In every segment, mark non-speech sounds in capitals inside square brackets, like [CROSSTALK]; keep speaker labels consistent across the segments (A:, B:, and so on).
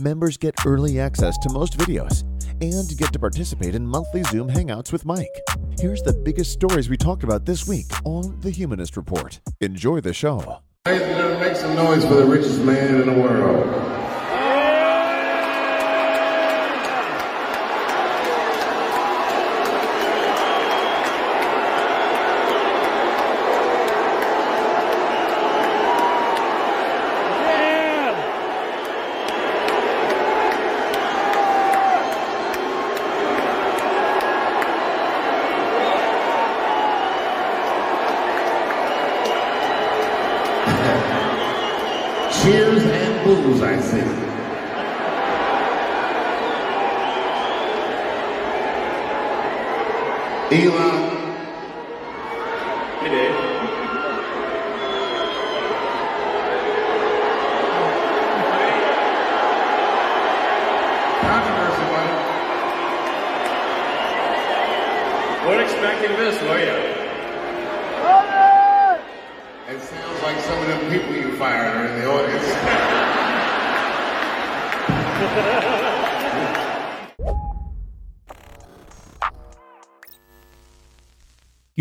A: Members get early access to most videos and get to participate in monthly Zoom hangouts with Mike. Here's the biggest stories we talked about this week on the Humanist Report. Enjoy the show.
B: Ladies and gentlemen, make some noise for the richest man in the world. Cheers and boos, I see. Elon. Hey, Dave. Controversy, buddy.
C: Weren't expecting this, were you?
B: It sounds like some of them people you fired are in the audience.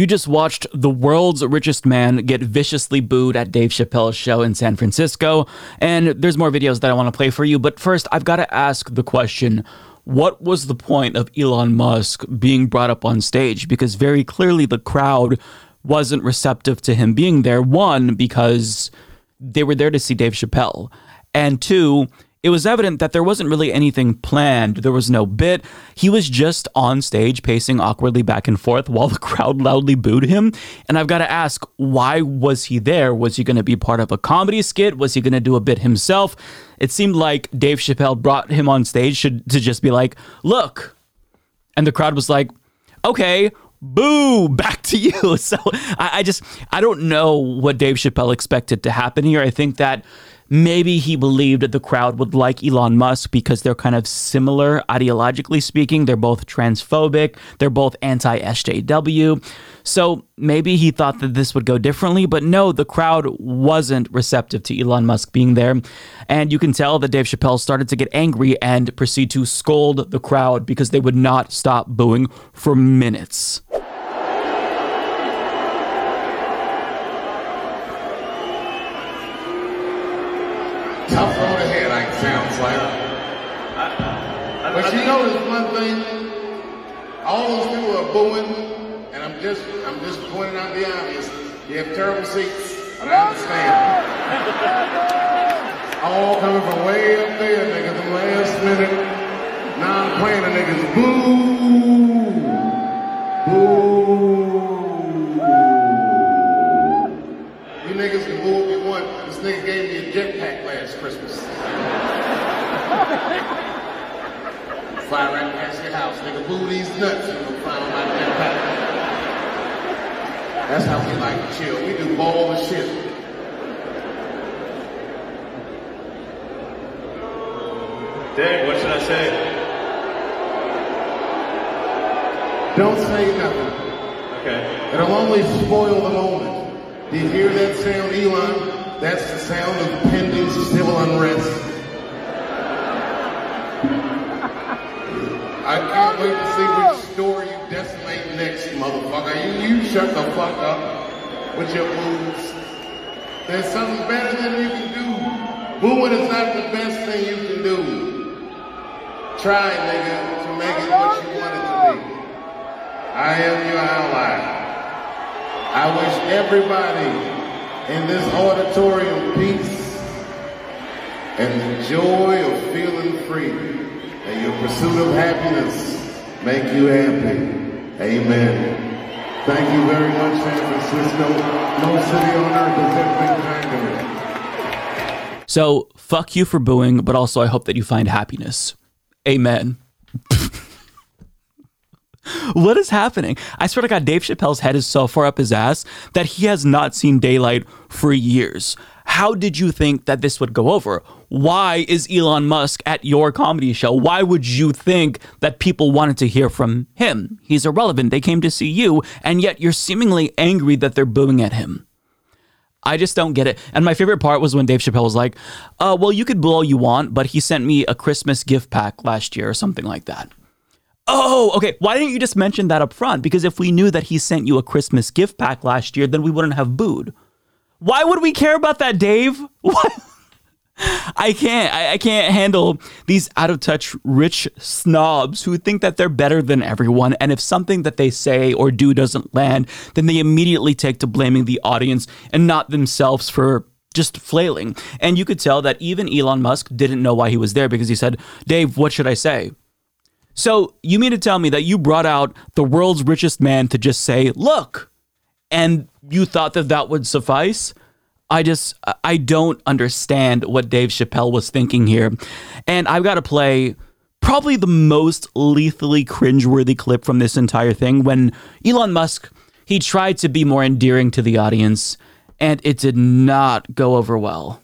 D: You just watched the world's richest man get viciously booed at Dave Chappelle's show in San Francisco, and there's more videos that I want to play for you. But first, I've got to ask the question what was the point of Elon Musk being brought up on stage? Because very clearly the crowd wasn't receptive to him being there. One, because they were there to see Dave Chappelle, and two, it was evident that there wasn't really anything planned. There was no bit. He was just on stage pacing awkwardly back and forth while the [LAUGHS] crowd loudly booed him. And I've got to ask, why was he there? Was he going to be part of a comedy skit? Was he going to do a bit himself? It seemed like Dave Chappelle brought him on stage should, to just be like, look. And the crowd was like, okay, boo, [LAUGHS] back to you. [LAUGHS] So I, I just, I don't know what Dave Chappelle expected to happen here. I think that maybe he believed that the crowd would like Elon Musk because they're kind of similar ideologically speaking. They're both transphobic, they're both anti SJW. So maybe he thought that this would go differently, but no, the crowd wasn't receptive to Elon Musk being there. And you can tell that Dave Chappelle started to get angry and proceed to scold the crowd because they would not stop booing for minutes.
B: Tough road ahead, like sounds like. But you notice one thing, all those people are booing, and I'm just I'm just pointing out the obvious. You have terrible seats, and I understand. all coming from way up there, niggas, the last minute, non-planner niggas, boo, boo. You niggas can boo if you want. This nigga gave me a jetpack last Christmas. [LAUGHS] Fly right past your house, nigga. Boo these nuts and you'll fly on my jetpack. That's how we like to chill. We do ball the shit.
C: Dave, what should I say?
B: Don't say nothing.
C: Okay.
B: It'll only spoil the moment. Do you hear that sound, Elon? That's the sound of pending civil unrest. I can't wait to see which store you decimate next, motherfucker. You, you shut the fuck up with your moves. There's something better than you can do. Booing is not the best thing you can do. Try, nigga, to make it what you want it to be. I am your ally. I wish everybody in this auditorium peace and the joy of feeling free and your pursuit of happiness make you happy. Amen. Thank you very much, San Francisco. No city on earth has ever been kinder.
D: So, fuck you for booing, but also I hope that you find happiness. Amen. What is happening? I swear to God, Dave Chappelle's head is so far up his ass that he has not seen daylight for years. How did you think that this would go over? Why is Elon Musk at your comedy show? Why would you think that people wanted to hear from him? He's irrelevant. They came to see you, and yet you're seemingly angry that they're booing at him. I just don't get it. And my favorite part was when Dave Chappelle was like, uh, well, you could boo all you want, but he sent me a Christmas gift pack last year or something like that. Oh, okay. Why didn't you just mention that up front? Because if we knew that he sent you a Christmas gift pack last year, then we wouldn't have booed. Why would we care about that, Dave? [LAUGHS] What? I can't. I, I, can't handle these out of touch rich snobs who think that they're better than everyone. And if something that they say or do doesn't land, then they immediately take to blaming the audience and not themselves for just flailing. And you could tell that even Elon Musk didn't know why he was there because he said, Dave, what should I say? So you mean to tell me that you brought out the world's richest man to just say, look, and you thought that that would suffice? I just, I don't understand what Dave Chappelle was thinking here. And I've got to play probably the most lethally cringeworthy clip from this entire thing when Elon Musk, he tried to be more endearing to the audience and it did not go over well.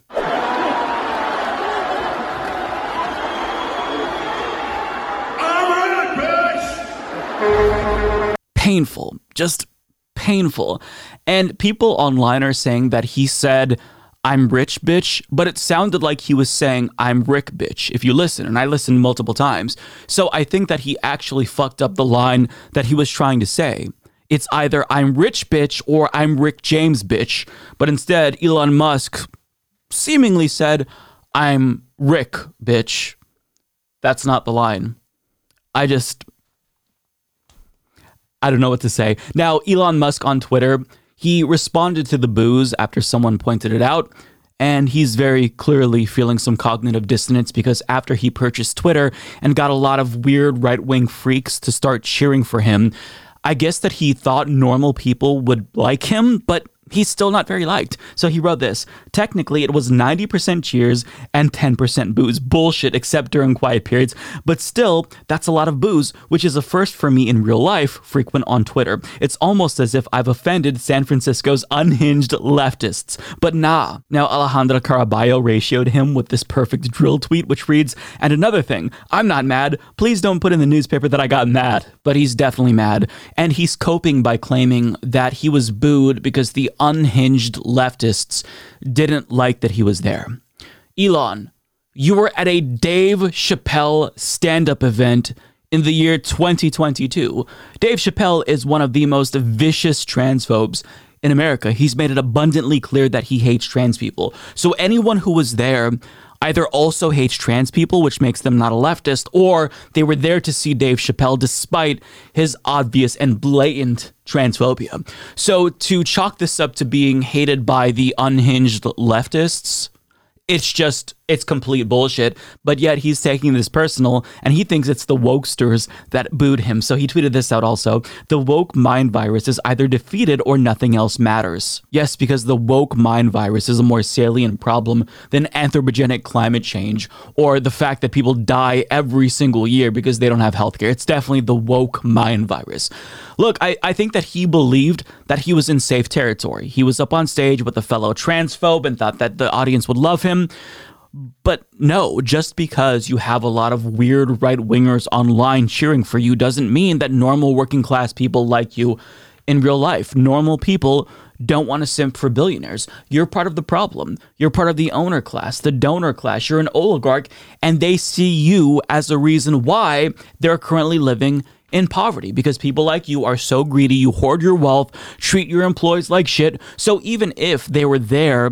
D: Painful, just painful. And people online are saying that he said, I'm rich, bitch, but it sounded like he was saying, I'm Rick, bitch, if you listen. And I listened multiple times. So I think that he actually fucked up the line that he was trying to say. It's either I'm rich, bitch, or I'm Rick James, bitch. But instead, Elon Musk seemingly said, I'm Rick, bitch. That's not the line. I just, I don't know what to say. Now, Elon Musk on Twitter, he responded to the boos after someone pointed it out, and he's very clearly feeling some cognitive dissonance because after he purchased Twitter and got a lot of weird right wing freaks to start cheering for him, I guess that he thought normal people would like him, but he's still not very liked. So he wrote this. Technically, it was 90% cheers and 10% boos. Bullshit, except during quiet periods. But still, that's a lot of boos, which is a first for me in real life, frequent on Twitter. It's almost as if I've offended San Francisco's unhinged leftists. But nah. Now, Alejandra Caraballo ratioed him with this perfect dril tweet, which reads, And another thing, I'm not mad. Please don't put in the newspaper that I got mad. But he's definitely mad. And he's coping by claiming that he was booed because the unhinged leftists didn't like that he was there. Elon, you were at a Dave Chappelle stand up event in the year 2022. Dave Chappelle is one of the most vicious transphobes in America. He's made it abundantly clear that he hates trans people. So anyone who was there either also hates trans people, which makes them not a leftist, or they were there to see Dave Chappelle despite his obvious and blatant transphobia. So to chalk this up to being hated by the unhinged leftists, it's just it's complete bullshit. But yet he's taking this personal and he thinks it's the wokesters that booed him. So he tweeted this out also. The woke mind virus is either defeated or nothing else matters. Yes, because the woke mind virus is a more salient problem than anthropogenic climate change or the fact that people die every single year because they don't have healthcare. It's definitely the woke mind virus. Look, I, I think that he believed that he was in safe territory. He was up on stage with a fellow transphobe and thought that the audience would love him. But no, just because you have a lot of weird right wingers online cheering for you doesn't mean that normal working class people like you in real life. Normal people don't want to simp for billionaires. You're part of the problem. You're part of the owner class, the donor class. You're an oligarch, and they see you as a reason why they're currently living in poverty because people like you are so greedy. You hoard your wealth, treat your employees like shit. So even if they were there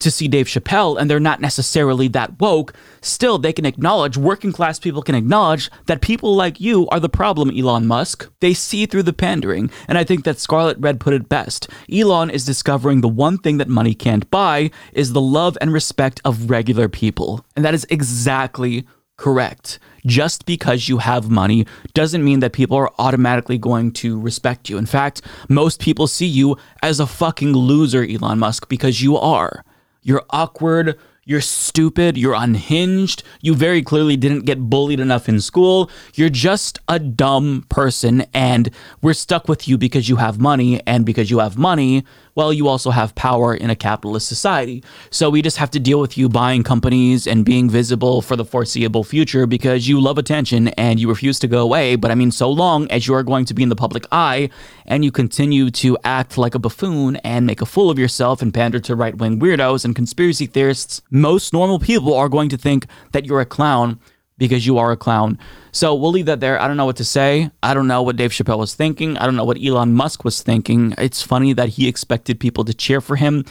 D: to see Dave Chappelle and they're not necessarily that woke, still they can acknowledge, working class people can acknowledge that people like you are the problem, Elon Musk. They see through the pandering, and I think that Scarlet Red put it best. Elon is discovering the one thing that money can't buy is the love and respect of regular people. And that is exactly correct. Just because you have money doesn't mean that people are automatically going to respect you. In fact, most people see you as a fucking loser, Elon Musk, because you are. You're awkward. you're stupid, you're unhinged, you very clearly didn't get bullied enough in school, you're just a dumb person, and we're stuck with you because you have money, and because you have money, well, you also have power in a capitalist society. So we just have to deal with you buying companies and being visible for the foreseeable future because you love attention and you refuse to go away. But I mean, so long as you are going to be in the public eye and you continue to act like a buffoon and make a fool of yourself and pander to right wing weirdos and conspiracy theorists, most normal people are going to think that you're a clown because you are a clown. So we'll leave that there. I don't know what to say. I don't know what Dave Chappelle was thinking. I don't know what Elon Musk was thinking. It's funny that he expected people to cheer for him.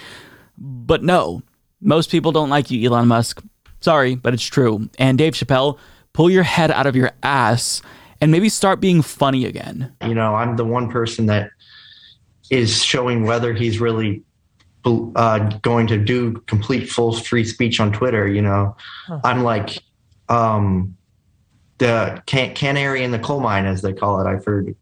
D: But no, most people don't like you, Elon Musk. Sorry, but it's true. And Dave Chappelle, pull your head out of your ass and maybe start being funny again.
E: You know, I'm the one person that is showing whether he's really uh, going to do complete full free speech on Twitter. You know, huh. I'm like um, the can- canary in the coal mine, as they call it. I've heard.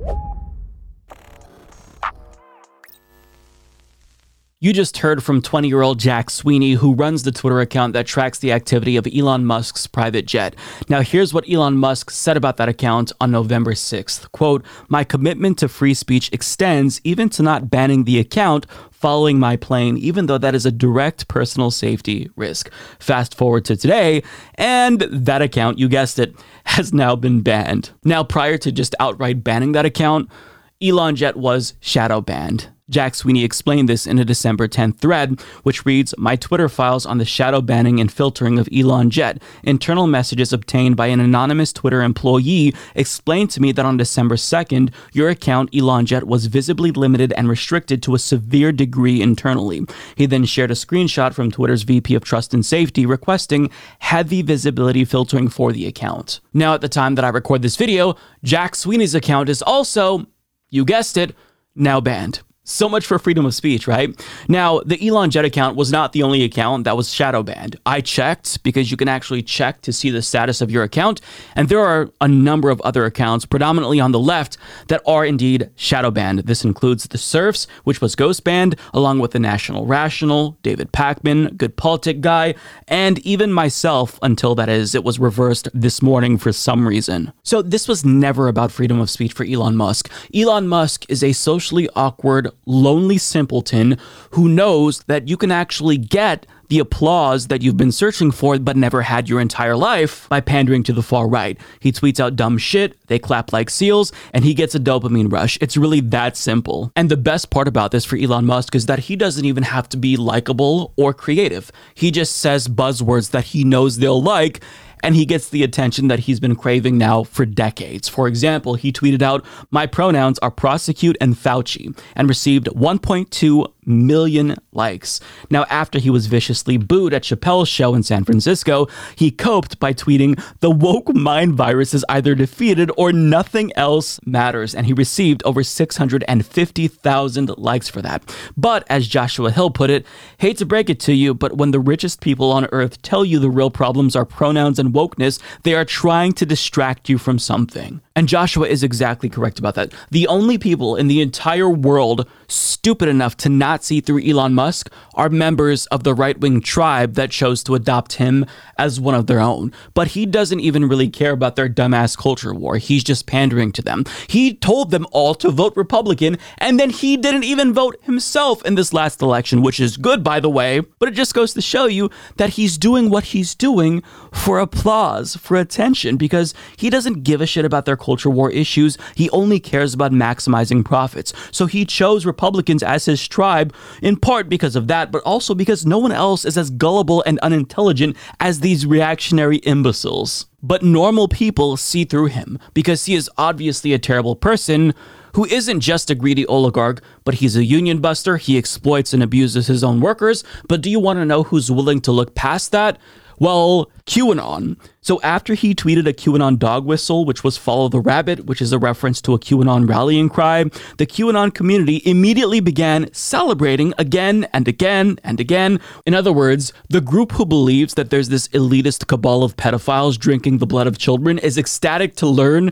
D: You just heard from 20 year old Jack Sweeney, who runs the Twitter account that tracks the activity of Elon Musk's private jet. Now, here's what Elon Musk said about that account on November 6th. Quote, My commitment to free speech extends even to not banning the account following my plane, even though that is a direct personal safety risk. Fast forward to today, and that account, you guessed it, [LAUGHS] has now been banned. Now, prior to just outright banning that account, Elon Jet was shadow banned. Jack Sweeney explained this in a December 10th thread, which reads My Twitter files on the shadow banning and filtering of Elon Jet. Internal messages obtained by an anonymous Twitter employee explained to me that on December 2nd, your account, Elon Jet, was visibly limited and restricted to a severe degree internally. He then shared a screenshot from Twitter's VP of Trust and Safety requesting heavy visibility filtering for the account. Now, at the time that I record this video, Jack Sweeney's account is also, you guessed it, now banned. So much for freedom of speech, right? Now, the Elon Jet account was not the only account that was shadow banned. I checked because you can actually check to see the status of your account, and there are a number of other accounts, predominantly on the left, that are indeed shadow banned. This includes the Serfs, which was ghost banned, along with the National Rational, David Pakman, Good Politic Guy, and even myself, until that is, it was reversed this morning for some reason. So this was never about freedom of speech for Elon Musk. Elon Musk is a socially awkward, lonely simpleton who knows that you can actually get the applause that you've been searching for but never had your entire life by pandering to the far right. He tweets out dumb shit, they clap like seals, and he gets a dopamine rush. It's really that simple. And the best part about this for Elon Musk is that he doesn't even have to be likable or creative. He just says buzzwords that he knows they'll like and he gets the attention that he's been craving now for decades. For example, he tweeted out, My pronouns are prosecute and Fauci, and received 1.2 million likes. Now, after he was viciously booed at Chappelle's show in San Francisco, he coped by tweeting, The woke mind virus is either defeated or nothing else matters. And he received over 650,000 likes for that. But as Joshua Hill put it, hate to break it to you, but when the richest people on earth tell you the real problems are pronouns and wokeness, they are trying to distract you from something. And Joshua is exactly correct about that. The only people in the entire world stupid enough to not see through Elon Musk are members of the right wing tribe that chose to adopt him as one of their own. But he doesn't even really care about their dumbass culture war. He's just pandering to them. He told them all to vote Republican, and then he didn't even vote himself in this last election, which is good, by the way. But it just goes to show you that he's doing what he's doing for applause, for attention, because he doesn't give a shit about their culture war issues. He only cares about maximizing profits. So he chose Republicans as his tribe, in part because of that, but also because no one else is as gullible and unintelligent as these reactionary imbeciles. But normal people see through him because he is obviously a terrible person who isn't just a greedy oligarch, but he's a union buster. He exploits and abuses his own workers. But do you want to know who's willing to look past that? Well, QAnon. So after he tweeted a QAnon dog whistle, which was Follow the Rabbit, which is a reference to a QAnon rallying cry, the QAnon community immediately began celebrating again and again and again. In other words, the group who believes that there's this elitist cabal of pedophiles drinking the blood of children is ecstatic to learn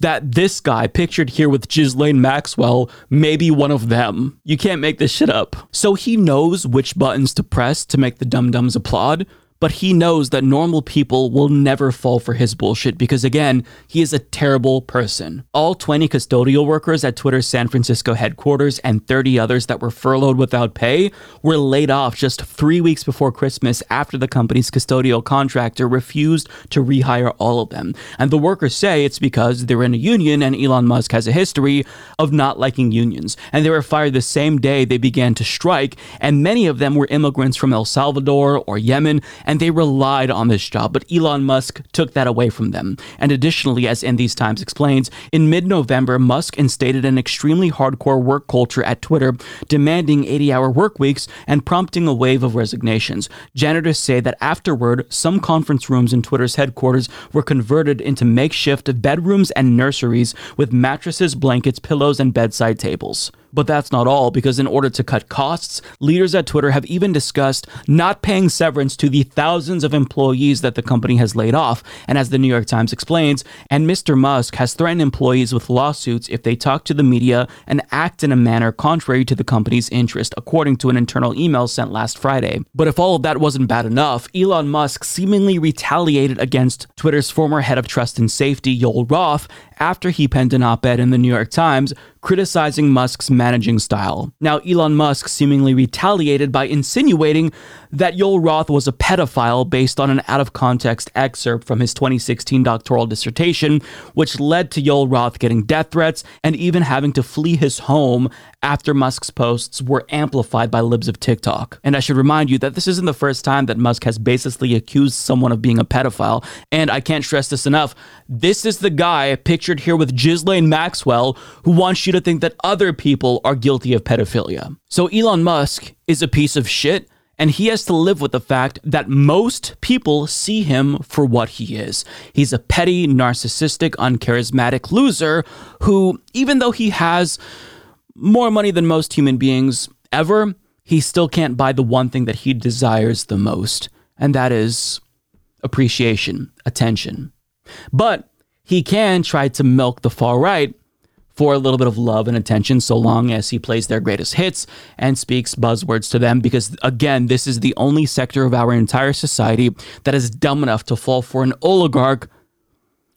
D: that this guy pictured here with Ghislaine Maxwell may be one of them. You can't make this shit up. So he knows which buttons to press to make the dum dums applaud but he knows that normal people will never fall for his bullshit because, again, he is a terrible person. All 20 custodial workers at Twitter's San Francisco headquarters and 30 others that were furloughed without pay were laid off just three weeks before Christmas after the company's custodial contractor refused to rehire all of them. And the workers say it's because they're in a union and Elon Musk has a history of not liking unions. And they were fired the same day they began to strike, and many of them were immigrants from El Salvador or Yemen and they relied on this job, but Elon Musk took that away from them. And additionally, as In These Times explains, in mid November, Musk instated an extremely hardcore work culture at Twitter, demanding 80 hour work weeks and prompting a wave of resignations. Janitors say that afterward, some conference rooms in Twitter's headquarters were converted into makeshift bedrooms and nurseries with mattresses, blankets, pillows, and bedside tables. But that's not all, because in order to cut costs, leaders at Twitter have even discussed not paying severance to the thousands of employees that the company has laid off. And as the New York Times explains, and Mr. Musk has threatened employees with lawsuits if they talk to the media and act in a manner contrary to the company's interest, according to an internal email sent last Friday. But if all of that wasn't bad enough, Elon Musk seemingly retaliated against Twitter's former head of trust and safety, Yoel Roth, after he penned an op ed in the New York Times criticizing Musk's managing style. Now, Elon Musk seemingly retaliated by insinuating that Yoel Roth was a pedophile based on an out of context excerpt from his 2016 doctoral dissertation, which led to Yoel Roth getting death threats and even having to flee his home after Musk's posts were amplified by libs of TikTok. And I should remind you that this isn't the first time that Musk has basically accused someone of being a pedophile. And I can't stress this enough. This is the guy pictured here with Ghislaine Maxwell who wants you to think that other people are guilty of pedophilia. So Elon Musk is a piece of shit and he has to live with the fact that most people see him for what he is. He's a petty, narcissistic, uncharismatic loser who, even though he has more money than most human beings ever, he still can't buy the one thing that he desires the most, and that is appreciation, attention. But he can try to milk the far right for a little bit of love and attention so long as he plays their greatest hits and speaks buzzwords to them because again this is the only sector of our entire society that is dumb enough to fall for an oligarch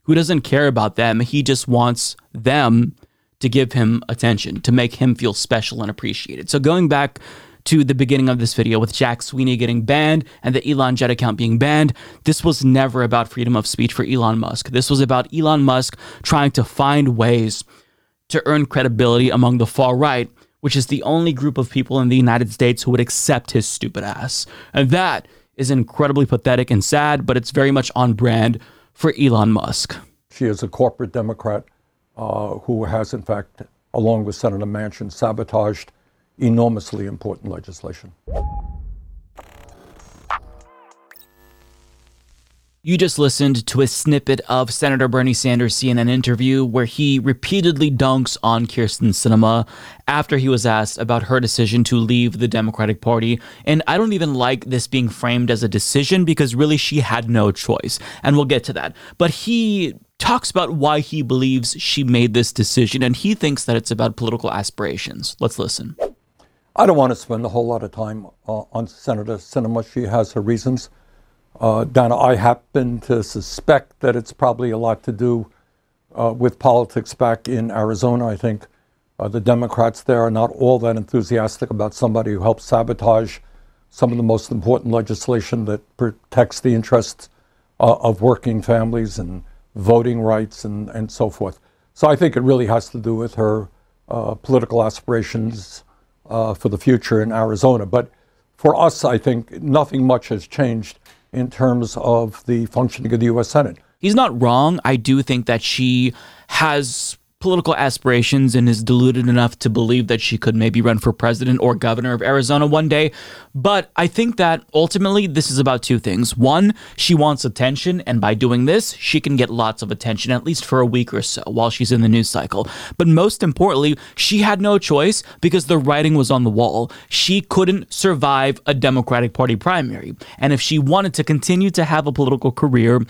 D: who doesn't care about them he just wants them to give him attention to make him feel special and appreciated so going back to the beginning of this video with Jack Sweeney getting banned and the Elon Jet account being banned, this was never about freedom of speech for Elon Musk. This was about Elon Musk trying to find ways to earn credibility among the far right, which is the only group of people in the United States who would accept his stupid ass. And that is incredibly pathetic and sad, but it's very much on brand for Elon Musk.
F: She is a corporate Democrat uh, who has, in fact, along with Senator Manchin, sabotaged enormously important legislation.
D: You just listened to a snippet of Senator Bernie Sanders' CNN interview where he repeatedly dunks on Kirsten Sinema after he was asked about her decision to leave the Democratic Party. And I don't even like this being framed as a decision because really she had no choice. And we'll get to that. But he talks about why he believes she made this decision and he thinks that it's about political aspirations. Let's listen.
F: I don't want to spend a whole lot of time uh, on Senator Sinema. She has her reasons. Uh, Dana, I happen to suspect that it's probably a lot to do uh, with politics back in Arizona. I think uh, the Democrats there are not all that enthusiastic about somebody who helps sabotage some of the most important legislation that protects the interests uh, of working families and voting rights and, and so forth. So I think it really has to do with her uh, political aspirations uh, for the future in Arizona. But for us, I think nothing much has changed in terms of the functioning of the U.S. Senate.
D: He's not wrong. I do think that she has political aspirations and is deluded enough to believe that she could maybe run for president or governor of Arizona one day. But I think that ultimately this is about two things. One, she wants attention, and by doing this, she can get lots of attention, at least for a week or so while she's in the news cycle. But most importantly, she had no choice because the writing was on the wall. She couldn't survive a Democratic Party primary. And if she wanted to continue to have a political career,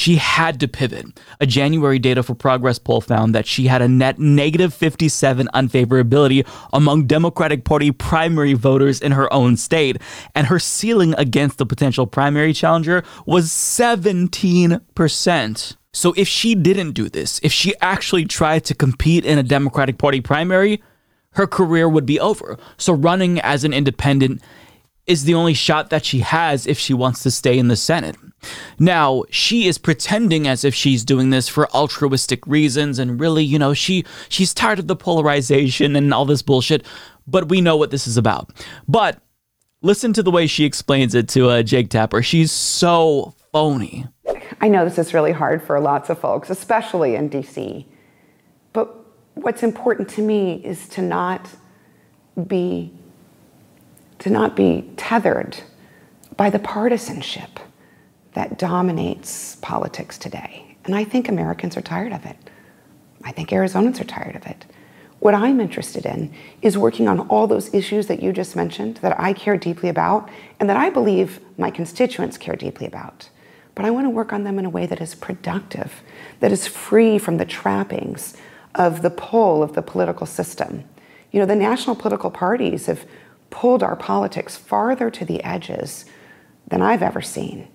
D: she had to pivot. A January Data for Progress poll found that she had a net negative 57 unfavorability among Democratic Party primary voters in her own state, and her ceiling against the potential primary challenger was 17%. So if she didn't do this, if she actually tried to compete in a Democratic Party primary, her career would be over. So running as an independent is the only shot that she has if she wants to stay in the Senate. Now, she is pretending as if she's doing this for altruistic reasons and really, you know, she she's tired of the polarization and all this bullshit, but we know what this is about. But listen to the way she explains it to uh, Jake Tapper. She's so phony.
G: I know this is really hard for lots of folks, especially in DC. But what's important to me is to not be to not be tethered by the partisanship that dominates politics today. And I think Americans are tired of it. I think Arizonans are tired of it. What I'm interested in is working on all those issues that you just mentioned that I care deeply about and that I believe my constituents care deeply about. But I want to work on them in a way that is productive, that is free from the trappings of the pull of the political system. You know, the national political parties have pulled our politics farther to the edges than I've ever seen.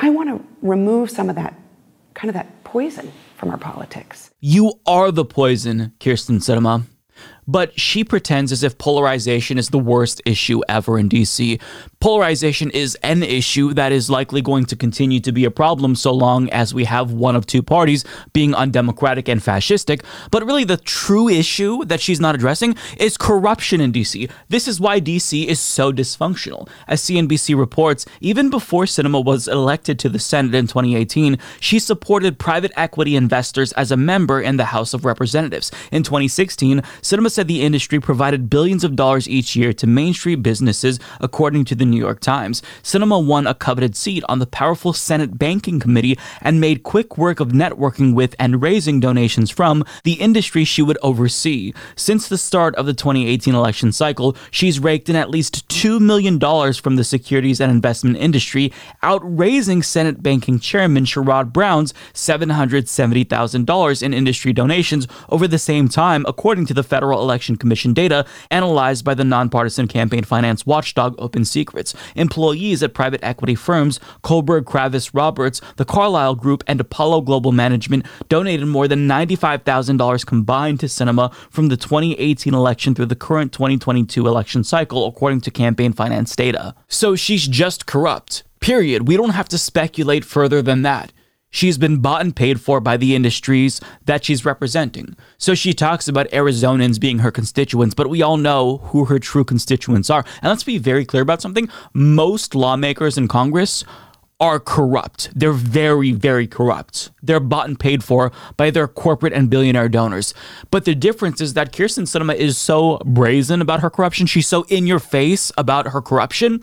G: I want to remove some of that kind of that poison from our politics.
D: You are the poison, Kirsten Sinema but she pretends as if polarization is the worst issue ever in DC. Polarization is an issue that is likely going to continue to be a problem so long as we have one of two parties being undemocratic and fascistic. But really, the true issue that she's not addressing is corruption in DC. This is why DC is so dysfunctional. As CNBC reports, even before Sinema was elected to the Senate in 2018, she supported private equity investors as a member in the House of Representatives. In 2016, Sinema said the industry provided billions of dollars each year to Main Street businesses, according to the New York Times. Sinema won a coveted seat on the powerful Senate Banking Committee and made quick work of networking with and raising donations from the industry she would oversee. Since the start of the 2018 election cycle, she's raked in at least $2 million from the securities and investment industry, outraising Senate Banking Chairman Sherrod Brown's $770,000 in industry donations over the same time, according to the Federal Election Commission data analyzed by the nonpartisan campaign finance watchdog Open Secrets. Employees at private equity firms Kohlberg Kravis Roberts, the Carlyle Group, and Apollo Global Management donated more than $95,000 combined to Sinema from the 2018 election through the current 2022 election cycle, according to campaign finance data. So she's just corrupt. Period. We don't have to speculate further than that. She's been bought and paid for by the industries that she's representing. So she talks about Arizonans being her constituents, but we all know who her true constituents are. And let's be very clear about something most lawmakers in Congress are corrupt. They're very, very corrupt. They're bought and paid for by their corporate and billionaire donors. But the difference is that Kirsten Sinema is so brazen about her corruption, she's so in your face about her corruption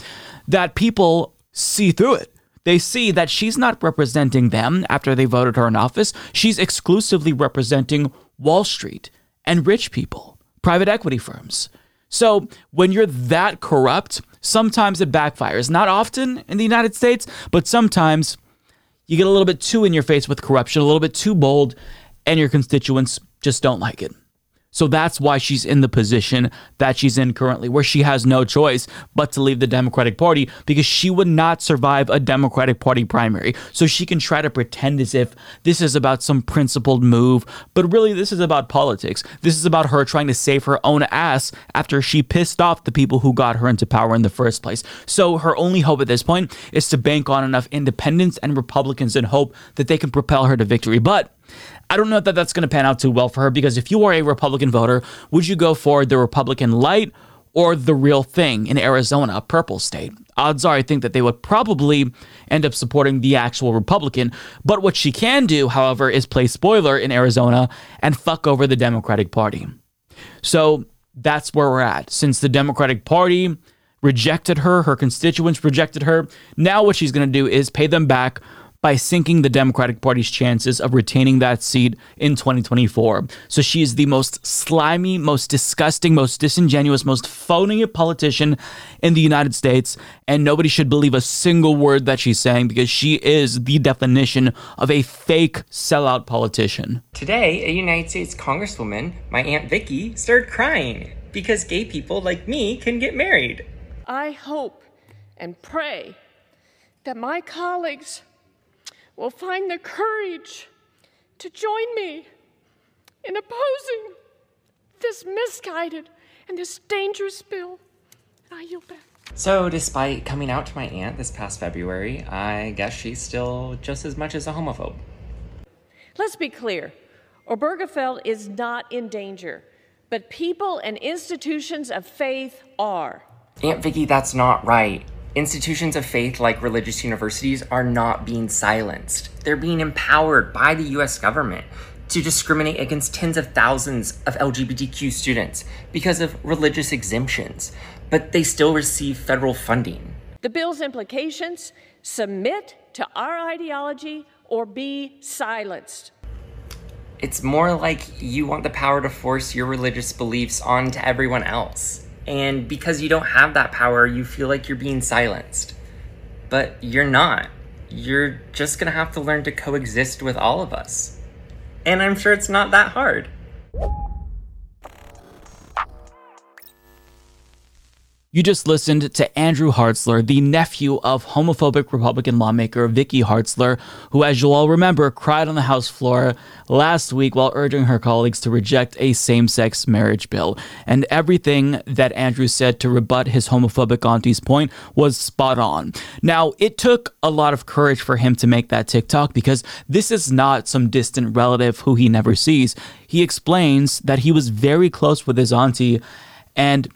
D: that people see through it. They see that she's not representing them after they voted her in office. She's exclusively representing Wall Street and rich people, private equity firms. So when you're that corrupt, sometimes it backfires. Not often in the United States, but sometimes you get a little bit too in your face with corruption, a little bit too bold, and your constituents just don't like it. So that's why she's in the position that she's in currently, where she has no choice but to leave the Democratic Party because she would not survive a Democratic Party primary. So she can try to pretend as if this is about some principled move, but really this is about politics. This is about her trying to save her own ass after she pissed off the people who got her into power in the first place. So her only hope at this point is to bank on enough independents and Republicans and hope that they can propel her to victory. But I don't know that that's going to pan out too well for her because if you are a Republican voter, would you go for the Republican light or the real thing in Arizona, a purple state? Odds are I think that they would probably end up supporting the actual Republican. But what she can do, however, is play spoiler in Arizona and fuck over the Democratic Party. So that's where we're at. Since the Democratic Party rejected her, her constituents rejected her, now what she's going to do is pay them back by sinking the Democratic Party's chances of retaining that seat in 2024. So she is the most slimy, most disgusting, most disingenuous, most phony politician in the United States, and nobody should believe a single word that she's saying because she is the definition of a fake sellout politician.
H: Today, a United States Congresswoman, my Aunt Vicky, started crying because gay people like me can get married.
I: I hope and pray that my colleagues will find the courage to join me in opposing this misguided and this dangerous bill. And I yield back.
H: So, despite coming out to my aunt this past February, I guess she's still just as much as a homophobe.
I: Let's be clear Obergefell is not in danger, but people and institutions of faith are.
H: Aunt Vicky, that's not right. Institutions of faith like religious universities are not being silenced. They're being empowered by the US government to discriminate against tens of thousands of LGBTQ students because of religious exemptions, but they still receive federal funding.
I: The bill's implications submit to our ideology or be silenced.
H: It's more like you want the power to force your religious beliefs onto everyone else. And because you don't have that power, you feel like you're being silenced. But you're not. You're just gonna have to learn to coexist with all of us. And I'm sure it's not that hard.
D: You just listened to Andrew Hartzler, the nephew of homophobic Republican lawmaker Vicky Hartzler, who, as you'll all remember, cried on the House floor last week while urging her colleagues to reject a same sex marriage bill. And everything that Andrew said to rebut his homophobic auntie's point was spot on. Now, it took a lot of courage for him to make that TikTok because this is not some distant relative who he never sees. He explains that he was very close with his auntie and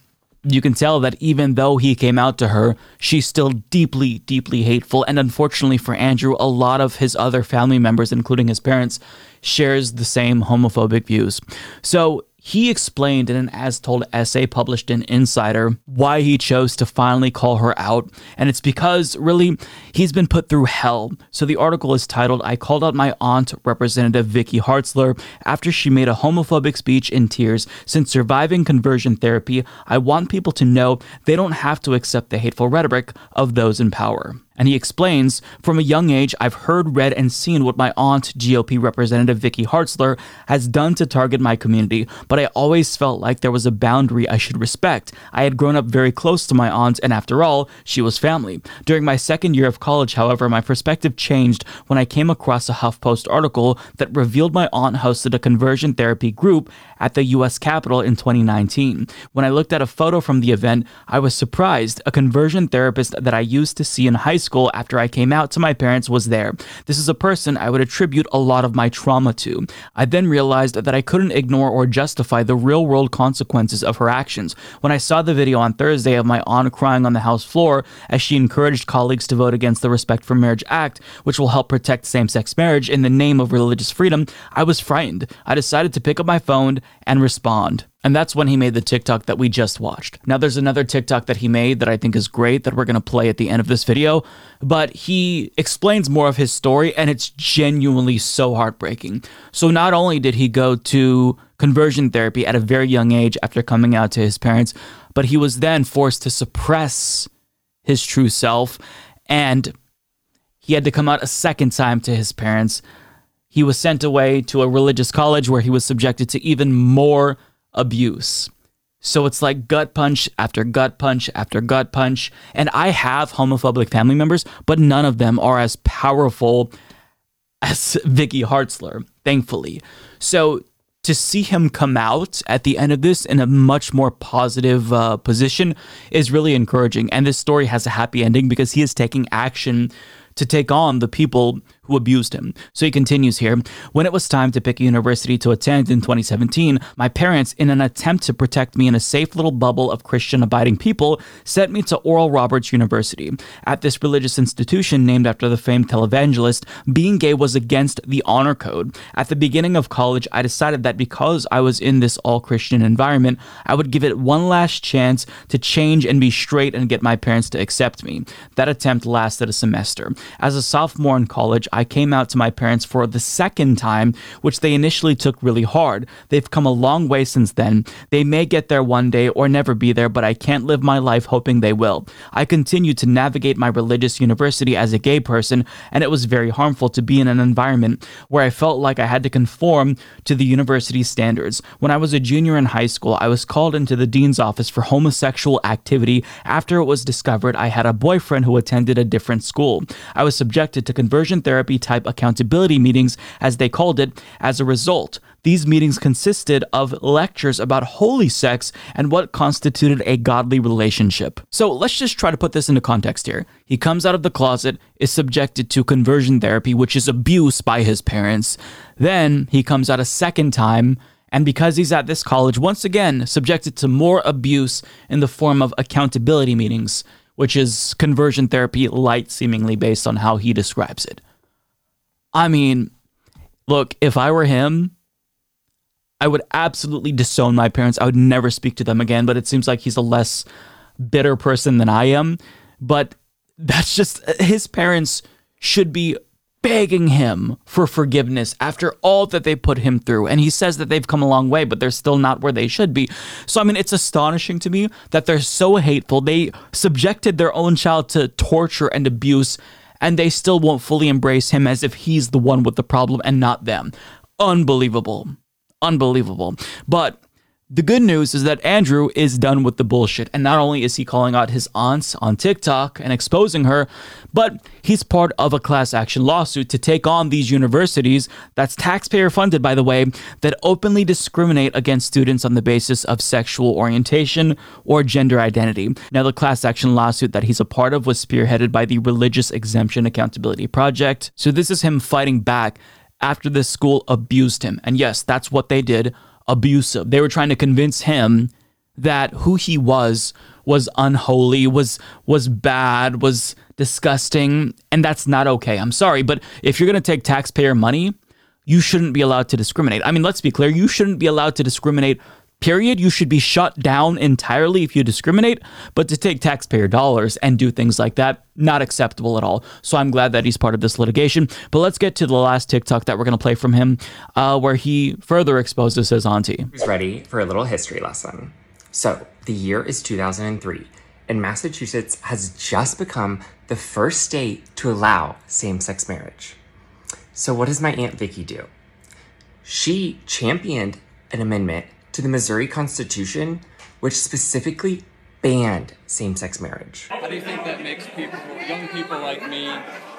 D: you can tell that even though he came out to her, she's still deeply, deeply hateful. And unfortunately for Andrew, a lot of his other family members, including his parents, shares the same homophobic views. So he explained in an as told essay published in Insider why he chose to finally call her out, and it's because really he's been put through hell. So the article is titled I Called Out My Aunt, Representative Vicky Hartzler, after she made a homophobic speech in tears. Since surviving conversion therapy, I want people to know they don't have to accept the hateful rhetoric of those in power. And he explains From a young age, I've heard, read, and seen what my aunt, GOP Representative Vicky Hartzler, has done to target my community, but I always felt like there was a boundary I should respect. I had grown up very close to my aunt, and after all, she was family. During my second year of college, however, my perspective changed when I came across a HuffPost article that revealed my aunt hosted a conversion therapy group at the US Capitol in 2019. When I looked at a photo from the event, I was surprised. A conversion therapist that I used to see in high school after I came out to my parents was there. This is a person I would attribute a lot of my trauma to. I then realized that I couldn't ignore or justify the real world consequences of her actions. When I saw the video on Thursday of my aunt crying on the House floor as she encouraged colleagues to vote against the Respect for Marriage Act, which will help protect same sex marriage in the name of religious freedom, I was frightened. I decided to pick up my phone and respond. And that's when he made the TikTok that we just watched. Now, there's another TikTok that he made that I think is great that we're going to play at the end of this video, but he explains more of his story and it's genuinely so heartbreaking. So, not only did he go to conversion therapy at a very young age after coming out to his parents, but he was then forced to suppress his true self and he had to come out a second time to his parents. He was sent away to a religious college where he was subjected to even more abuse. So it's like gut punch after gut punch after gut punch. And I have homophobic family members, but none of them are as powerful as Vicky Hartzler, thankfully. So to see him come out at the end of this in a much more positive uh, position is really encouraging. And this story has a happy ending because he is taking action to take on the people who abused him. So he continues here When it was time to pick a university to attend in 2017, my parents, in an attempt to protect me in a safe little bubble of Christian abiding people, sent me to Oral Roberts University. At this religious institution named after the famed televangelist, being gay was against the honor code. At the beginning of college, I decided that because I was in this all Christian environment, I would give it one last chance to change and be straight and get my parents to accept me. That attempt lasted a semester. As a sophomore in college, came out to my parents for the second time, which they initially took really hard. They've come a long way since then. They may get there one day or never be there, but I can't live my life hoping they will. I continue to navigate my religious university as a gay person, and it was very harmful to be in an environment where I felt like I had to conform to the university standards. When I was a junior in high school, I was called into the dean's office for homosexual activity after it was discovered I had a boyfriend who attended a different school. I was subjected to conversion therapy type accountability meetings, as they called it, as a result. These meetings consisted of lectures about holy sex and what constituted a godly relationship. So let's just try to put this into context here. He comes out of the closet, is subjected to conversion therapy, which is abuse by his parents. Then he comes out a second time. And because he's at this college, once again, subjected to more abuse in the form of accountability meetings, which is conversion therapy light, seemingly based on how he describes it. I mean, look, if I were him, I would absolutely disown my parents. I would never speak to them again, but it seems like he's a less bitter person than I am. But that's just his parents should be begging him for forgiveness after all that they put him through. And he says that they've come a long way, but they're still not where they should be. So, I mean, it's astonishing to me that they're so hateful. They subjected their own child to torture and abuse, and they still won't fully embrace him as if he's the one with the problem and not them. Unbelievable unbelievable. But the good news is that Andrew is done with the bullshit. And not only is he calling out his aunts on TikTok and exposing her, but he's part of a class action lawsuit to take on these universities, that's taxpayer funded, by the way, that openly discriminate against students on the basis of sexual orientation or gender identity. Now, the class action lawsuit that he's a part of was spearheaded by the Religious Exemption Accountability Project. So, this is him fighting back after this school abused him. And yes, that's what they did abusive. They were trying to convince him that who he was was unholy, was was bad, was disgusting, and that's not okay. I'm sorry, but if you're going to take taxpayer money, you shouldn't be allowed to discriminate. I mean, let's be clear, you shouldn't be allowed to discriminate period. You should be shut down entirely if you discriminate, but to take taxpayer dollars and do things like that, not acceptable at all. So I'm glad that he's part of this litigation. But let's get to the last TikTok that we're going to play from him, uh, where he further exposes his auntie.
H: Who's ready for a little history lesson? So the year is 2003, and Massachusetts has just become the first state to allow same sex marriage. So, what does my Aunt Vicky do? She championed an amendment to the Missouri Constitution, which specifically banned same sex marriage.
J: How do you think that makes people, young people like me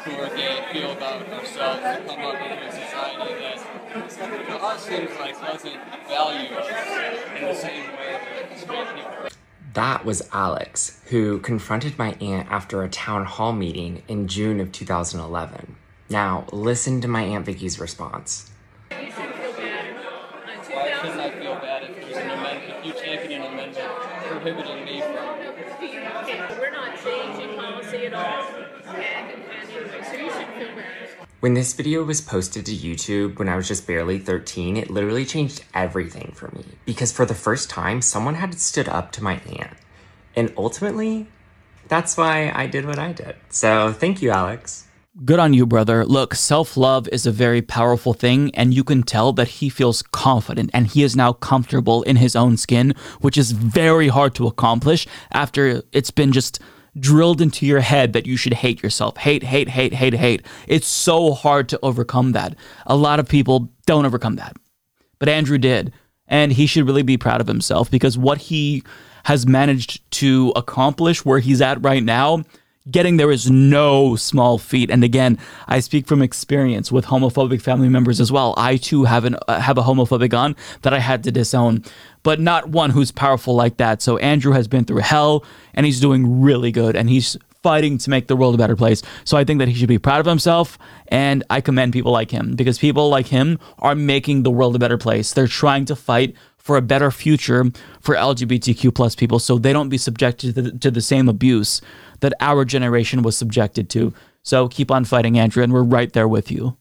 J: who are gay, feel about ourselves to come up into a society that to us seems like doesn't value in the same way that straight people?
H: That was Alex, who confronted my aunt after a town hall meeting in June of 2011. Now, listen to my Aunt Vicky's response. When this video was posted to YouTube when I was just barely 13, it literally changed everything for me because for the first time, someone had stood up to my aunt. And ultimately, that's why I did what I did. So thank you, Alex.
D: Good on you, brother. Look, self love is a very powerful thing, and you can tell that he feels confident and he is now comfortable in his own skin, which is very hard to accomplish after it's been just drilled into your head that you should hate yourself. Hate, hate, hate, hate, hate. It's so hard to overcome that. A lot of people don't overcome that. But Andrew did. And he should really be proud of himself because what he has managed to accomplish where he's at right now, getting there is no small feat. And again, I speak from experience with homophobic family members as well. I too have an uh, have a homophobic aunt that I had to disown, but not one who's powerful like that. So Andrew has been through hell, and he's doing really good, and he's fighting to make the world a better place. So I think that he should be proud of himself, and I commend people like him because people like him are making the world a better place. They're trying to fight for a better future for LGBTQ plus people so they don't be subjected to the, to the same abuse that our generation was subjected to. So keep on fighting, Andrew, and we're right there with you.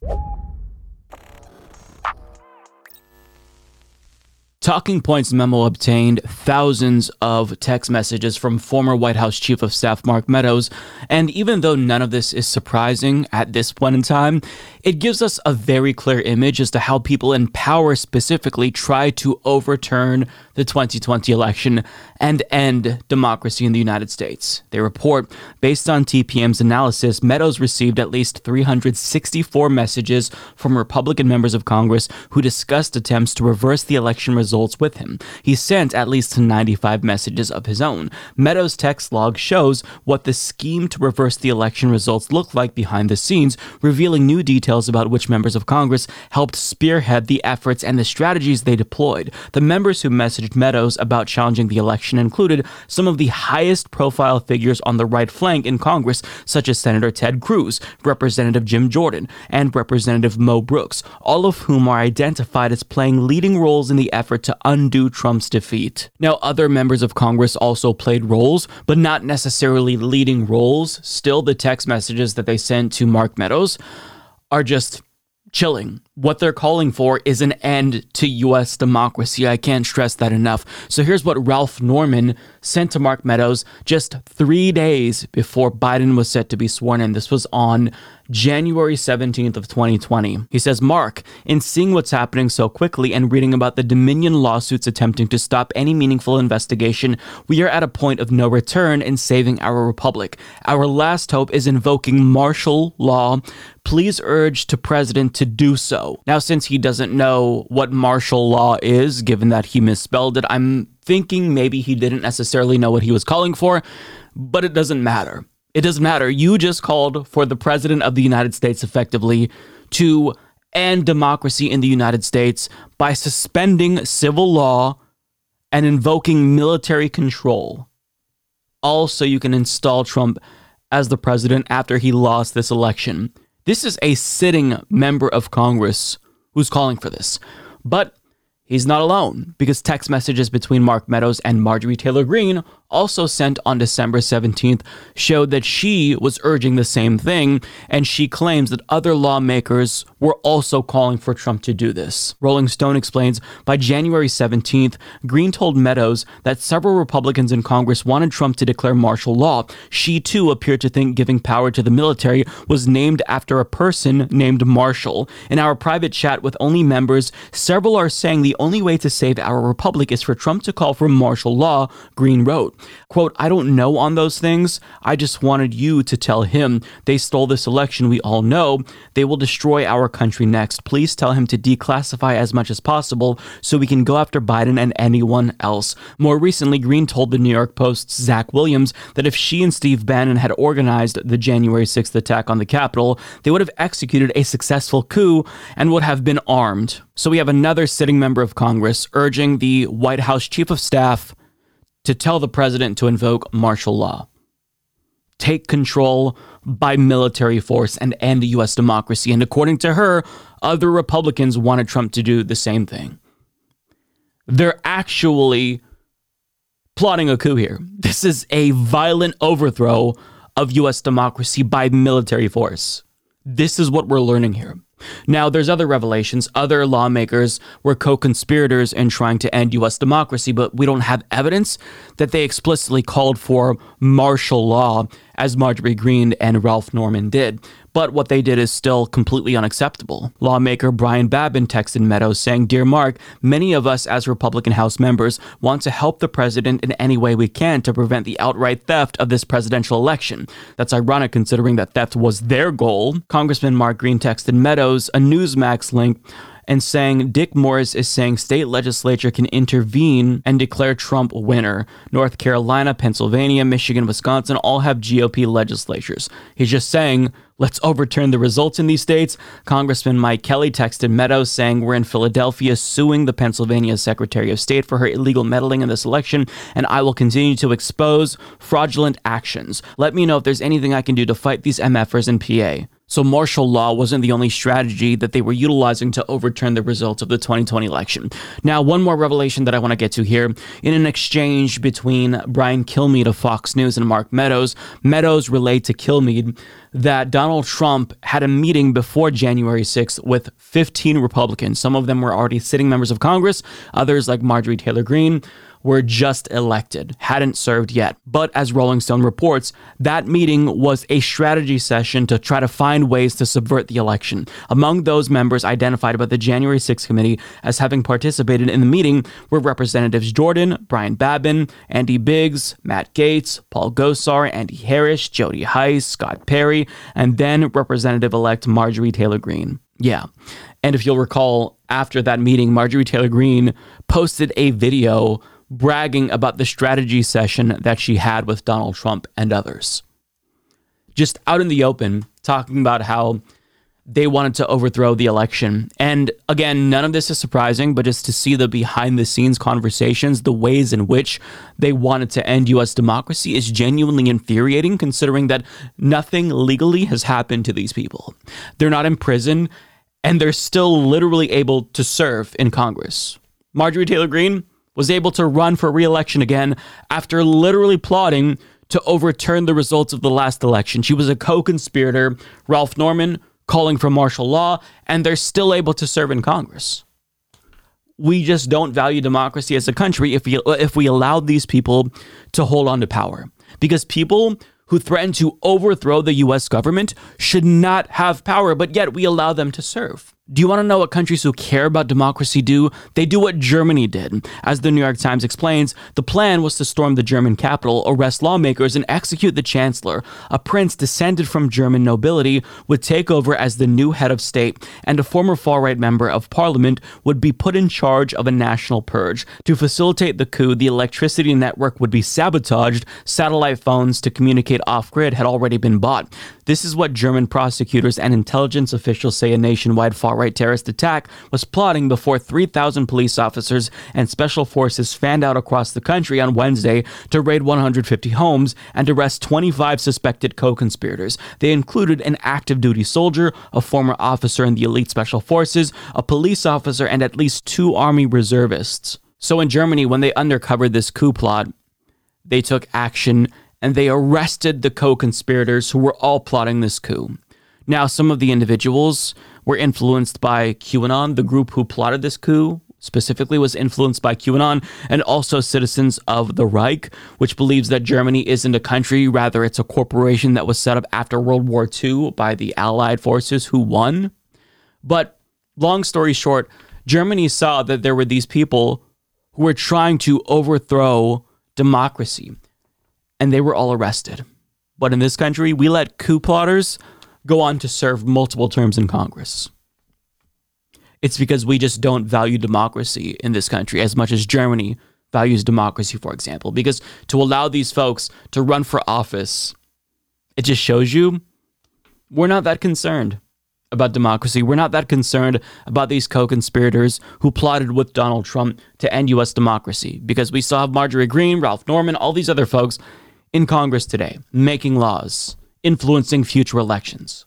D: Talking Points memo obtained thousands of text messages from former White House Chief of Staff Mark Meadows, and even though none of this is surprising at this point in time, it gives us a very clear image as to how people in power specifically try to overturn the 2020 election and end democracy in the United States. They report, based on TPM's analysis, Meadows received at least 364 messages from Republican members of Congress who discussed attempts to reverse the election results with him. He sent at least 95 messages of his own. Meadows' text log shows what the scheme to reverse the election results looked like behind the scenes, revealing new details about which members of Congress helped spearhead the efforts and the strategies they deployed. The members who messaged Meadows about challenging the election included some of the highest profile figures on the right flank in Congress, such as Senator Ted Cruz, Representative Jim Jordan, and Representative Mo Brooks, all of whom are identified as playing leading roles in the effort to undo Trump's defeat. Now, other members of Congress also played roles, but not necessarily leading roles. Still, the text messages that they sent to Mark Meadows are just chilling. What they're calling for is an end to US democracy. I can't stress that enough. So here's what Ralph Norman sent to Mark Meadows just three days before Biden was set to be sworn in. This was on January 17th of 2020. He says, Mark, in seeing what's happening so quickly and reading about the Dominion lawsuits attempting to stop any meaningful investigation, we are at a point of no return in saving our republic. Our last hope is invoking martial law. Please urge to president to do so. Now, since he doesn't know what martial law is, given that he misspelled it, I'm thinking maybe he didn't necessarily know what he was calling for, but it doesn't matter. It doesn't matter. You just called for the president of the United States effectively to end democracy in the United States by suspending civil law and invoking military control. Also, you can install Trump as the president after he lost this election. This is a sitting member of Congress who's calling for this. But he's not alone because text messages between Mark Meadows and Marjorie Taylor Greene also sent on December 17th, showed that she was urging the same thing, and she claims that other lawmakers were also calling for Trump to do this. Rolling Stone explains by January 17th, Greene told Meadows that several Republicans in Congress wanted Trump to declare martial law. She too appeared to think giving power to the military was named after a person named Marshall. In our private chat with only members, several are saying the only way to save our republic is for Trump to call for martial law, Greene wrote. Quote, I don't know on those things. I just wanted you to tell him they stole this election. We all know they will destroy our country next. Please tell him to declassify as much as possible so we can go after Biden and anyone else. More recently, Greene told the New York Post's Zach Williams that if she and Steve Bannon had organized the January 6th attack on the Capitol, they would have executed a successful coup and would have been armed. So we have another sitting member of Congress urging the White House Chief of Staff to tell the president to invoke martial law, take control by military force, and end U.S. democracy. And according to her, other Republicans wanted Trump to do the same thing. They're actually plotting a coup here. This is a violent overthrow of U.S. democracy by military force. This is what we're learning here. Now, there's other revelations. Other lawmakers were co conspirators in trying to end U.S. democracy, but we don't have evidence that they explicitly called for martial law as Marjorie Greene and Ralph Norman did. But what they did is still completely unacceptable. Lawmaker Brian Babin texted Meadows saying, Dear Mark, many of us as Republican House members want to help the president in any way we can to prevent the outright theft of this presidential election. That's ironic considering that theft was their goal. Congressman Mark Green texted Meadows a Newsmax link and saying Dick Morris is saying state legislature can intervene and declare Trump winner. North Carolina, Pennsylvania, Michigan, Wisconsin all have GOP legislatures. He's just saying let's overturn the results in these states. Congressman Mike Kelly texted Meadows saying we're in Philadelphia suing the Pennsylvania Secretary of State for her illegal meddling in this election, and I will continue to expose fraudulent actions. Let me know if there's anything I can do to fight these MFers in PA. So martial law wasn't the only strategy that they were utilizing to overturn the results of the 2020 election. Now, one more revelation that I want to get to here. In an exchange between Brian Kilmeade of Fox News and Mark Meadows, Meadows relayed to Kilmeade that Donald Trump had a meeting before January 6th with 15 Republicans. Some of them were already sitting members of Congress, others, like Marjorie Taylor Greene, were just elected, hadn't served yet. But as Rolling Stone reports, that meeting was a strategy session to try to find ways to subvert the election. Among those members identified by the January 6th committee as having participated in the meeting were Representatives Jordan, Brian Babin, Andy Biggs, Matt Gaetz, Paul Gosar, Andy Harris, Jody Hice, Scott Perry, and then Representative elect Marjorie Taylor Greene. Yeah. And if you'll recall, after that meeting, Marjorie Taylor Greene posted a video bragging about the strategy session that she had with Donald Trump and others. Just out in the open, talking about how they wanted to overthrow the election. And again, none of this is surprising, but just to see the behind the scenes conversations, the ways in which they wanted to end US democracy is genuinely infuriating considering that nothing legally has happened to these people. They're not in prison and they're still literally able to serve in Congress. Marjorie Taylor Greene, was able to run for re-election again after literally plotting to overturn the results of the last election. She was a co-conspirator, Ralph Norman calling for martial law, and they're still able to serve in Congress. We just don't value democracy as a country if we if we allow these people to hold on to power. Because people who threaten to overthrow the US government should not have power, but yet we allow them to serve. Do you want to know what countries who care about democracy do? They do what Germany did. As the New York Times explains, the plan was to storm the German capital, arrest lawmakers, and execute the chancellor. A prince descended from German nobility would take over as the new head of state, and a former far right member of parliament would be put in charge of a national purge. To facilitate the coup, the electricity network would be sabotaged. Satellite phones to communicate off grid had already been bought. This is what German prosecutors and intelligence officials say a nationwide far right terrorist attack was plotting before 3,000 police officers and special forces fanned out across the country on Wednesday to raid 150 homes and arrest 25 suspected co conspirators. They included an active duty soldier, a former officer in the elite special forces, a police officer, and at least two army reservists. So in Germany, when they uncovered this coup plot, they took action and they arrested the co conspirators who were all plotting this coup. Now, some of the individuals were influenced by QAnon, the group who plotted this coup. Specifically, was influenced by QAnon and also citizens of the Reich, which believes that Germany isn't a country, rather, it's a corporation that was set up after World War II by the Allied forces who won. But long story short, Germany saw that there were these people who were trying to overthrow democracy and they were all arrested. But in this country, we let coup plotters go on to serve multiple terms in Congress. It's because we just don't value democracy in this country as much as Germany values democracy, for example. Because to allow these folks to run for office, it just shows you we're not that concerned about democracy. We're not that concerned about these co conspirators who plotted with Donald Trump to end U.S. democracy because we still have Marjorie Greene, Ralph Norman, all these other folks in Congress today, making laws, influencing future elections.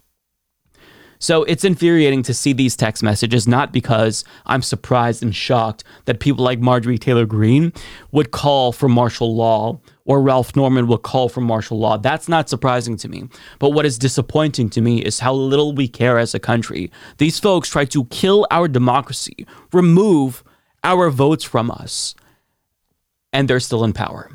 D: So it's infuriating to see these text messages, not because I'm surprised and shocked that people like Marjorie Taylor Greene would call for martial law or Ralph Norman would call for martial law. That's not surprising to me. But what is disappointing to me is how little we care as a country. These folks try to kill our democracy, remove our votes from us, and they're still in power.